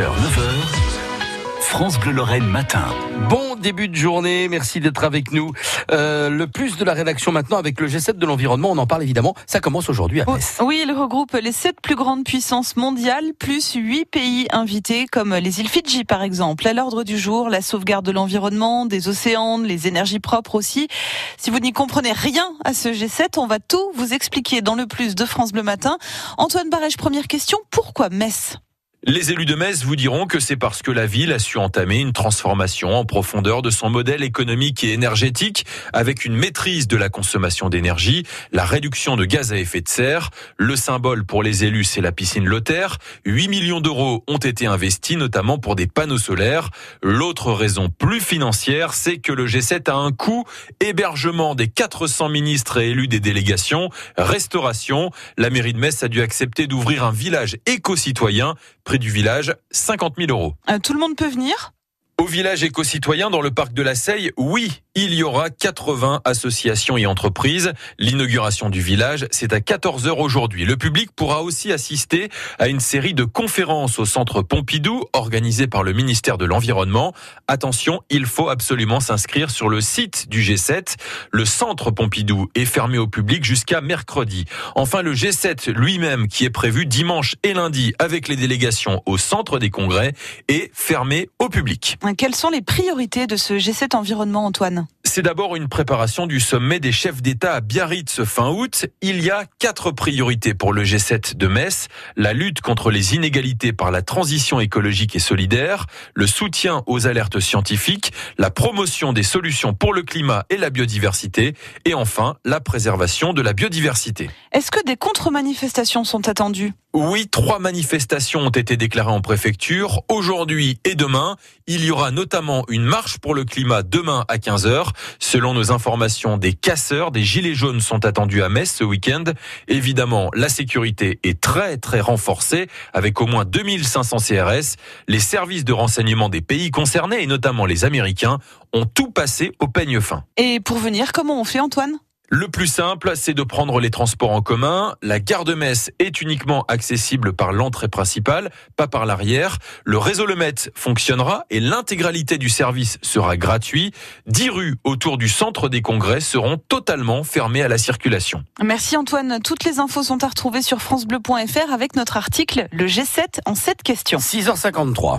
6h, 9h, France Bleu Lorraine matin. Bon début de journée, merci d'être avec nous. Euh, le plus de la rédaction maintenant avec le G7 de l'environnement, on en parle évidemment. Ça commence aujourd'hui à Metz. Oui, il regroupe les sept plus grandes puissances mondiales, plus huit pays invités, comme les îles Fidji par exemple. À l'ordre du jour, la sauvegarde de l'environnement, des océans, les énergies propres aussi. Si vous n'y comprenez rien à ce G7, on va tout vous expliquer dans le plus de France Bleu Matin. Antoine Barèche, première question, pourquoi Metz? Les élus de Metz vous diront que c'est parce que la ville a su entamer une transformation en profondeur de son modèle économique et énergétique avec une maîtrise de la consommation d'énergie, la réduction de gaz à effet de serre. Le symbole pour les élus, c'est la piscine Lothaire. 8 millions d'euros ont été investis, notamment pour des panneaux solaires. L'autre raison plus financière, c'est que le G7 a un coût. Hébergement des 400 ministres et élus des délégations, restauration. La mairie de Metz a dû accepter d'ouvrir un village éco-citoyen près du village, 50 000 euros. Euh, tout le monde peut venir? Au village éco-citoyen dans le parc de la Seille, oui, il y aura 80 associations et entreprises. L'inauguration du village, c'est à 14 heures aujourd'hui. Le public pourra aussi assister à une série de conférences au centre Pompidou organisées par le ministère de l'Environnement. Attention, il faut absolument s'inscrire sur le site du G7. Le centre Pompidou est fermé au public jusqu'à mercredi. Enfin, le G7 lui-même, qui est prévu dimanche et lundi avec les délégations au centre des congrès, est fermé au public. Quelles sont les priorités de ce G7 environnement, Antoine? C'est d'abord une préparation du sommet des chefs d'État à Biarritz fin août. Il y a quatre priorités pour le G7 de Metz. La lutte contre les inégalités par la transition écologique et solidaire, le soutien aux alertes scientifiques, la promotion des solutions pour le climat et la biodiversité, et enfin la préservation de la biodiversité. Est-ce que des contre-manifestations sont attendues? Oui, trois manifestations ont été déclarées en préfecture. Aujourd'hui et demain, il y aura notamment une marche pour le climat demain à 15h. Selon nos informations, des casseurs, des gilets jaunes sont attendus à Metz ce week-end. Évidemment, la sécurité est très très renforcée avec au moins 2500 CRS. Les services de renseignement des pays concernés et notamment les Américains ont tout passé au peigne fin. Et pour venir, comment on fait Antoine? Le plus simple, c'est de prendre les transports en commun. La gare de Metz est uniquement accessible par l'entrée principale, pas par l'arrière. Le réseau Le Met fonctionnera et l'intégralité du service sera gratuit. Dix rues autour du centre des congrès seront totalement fermées à la circulation. Merci Antoine. Toutes les infos sont à retrouver sur francebleu.fr avec notre article Le G7 en 7 questions. 6h53.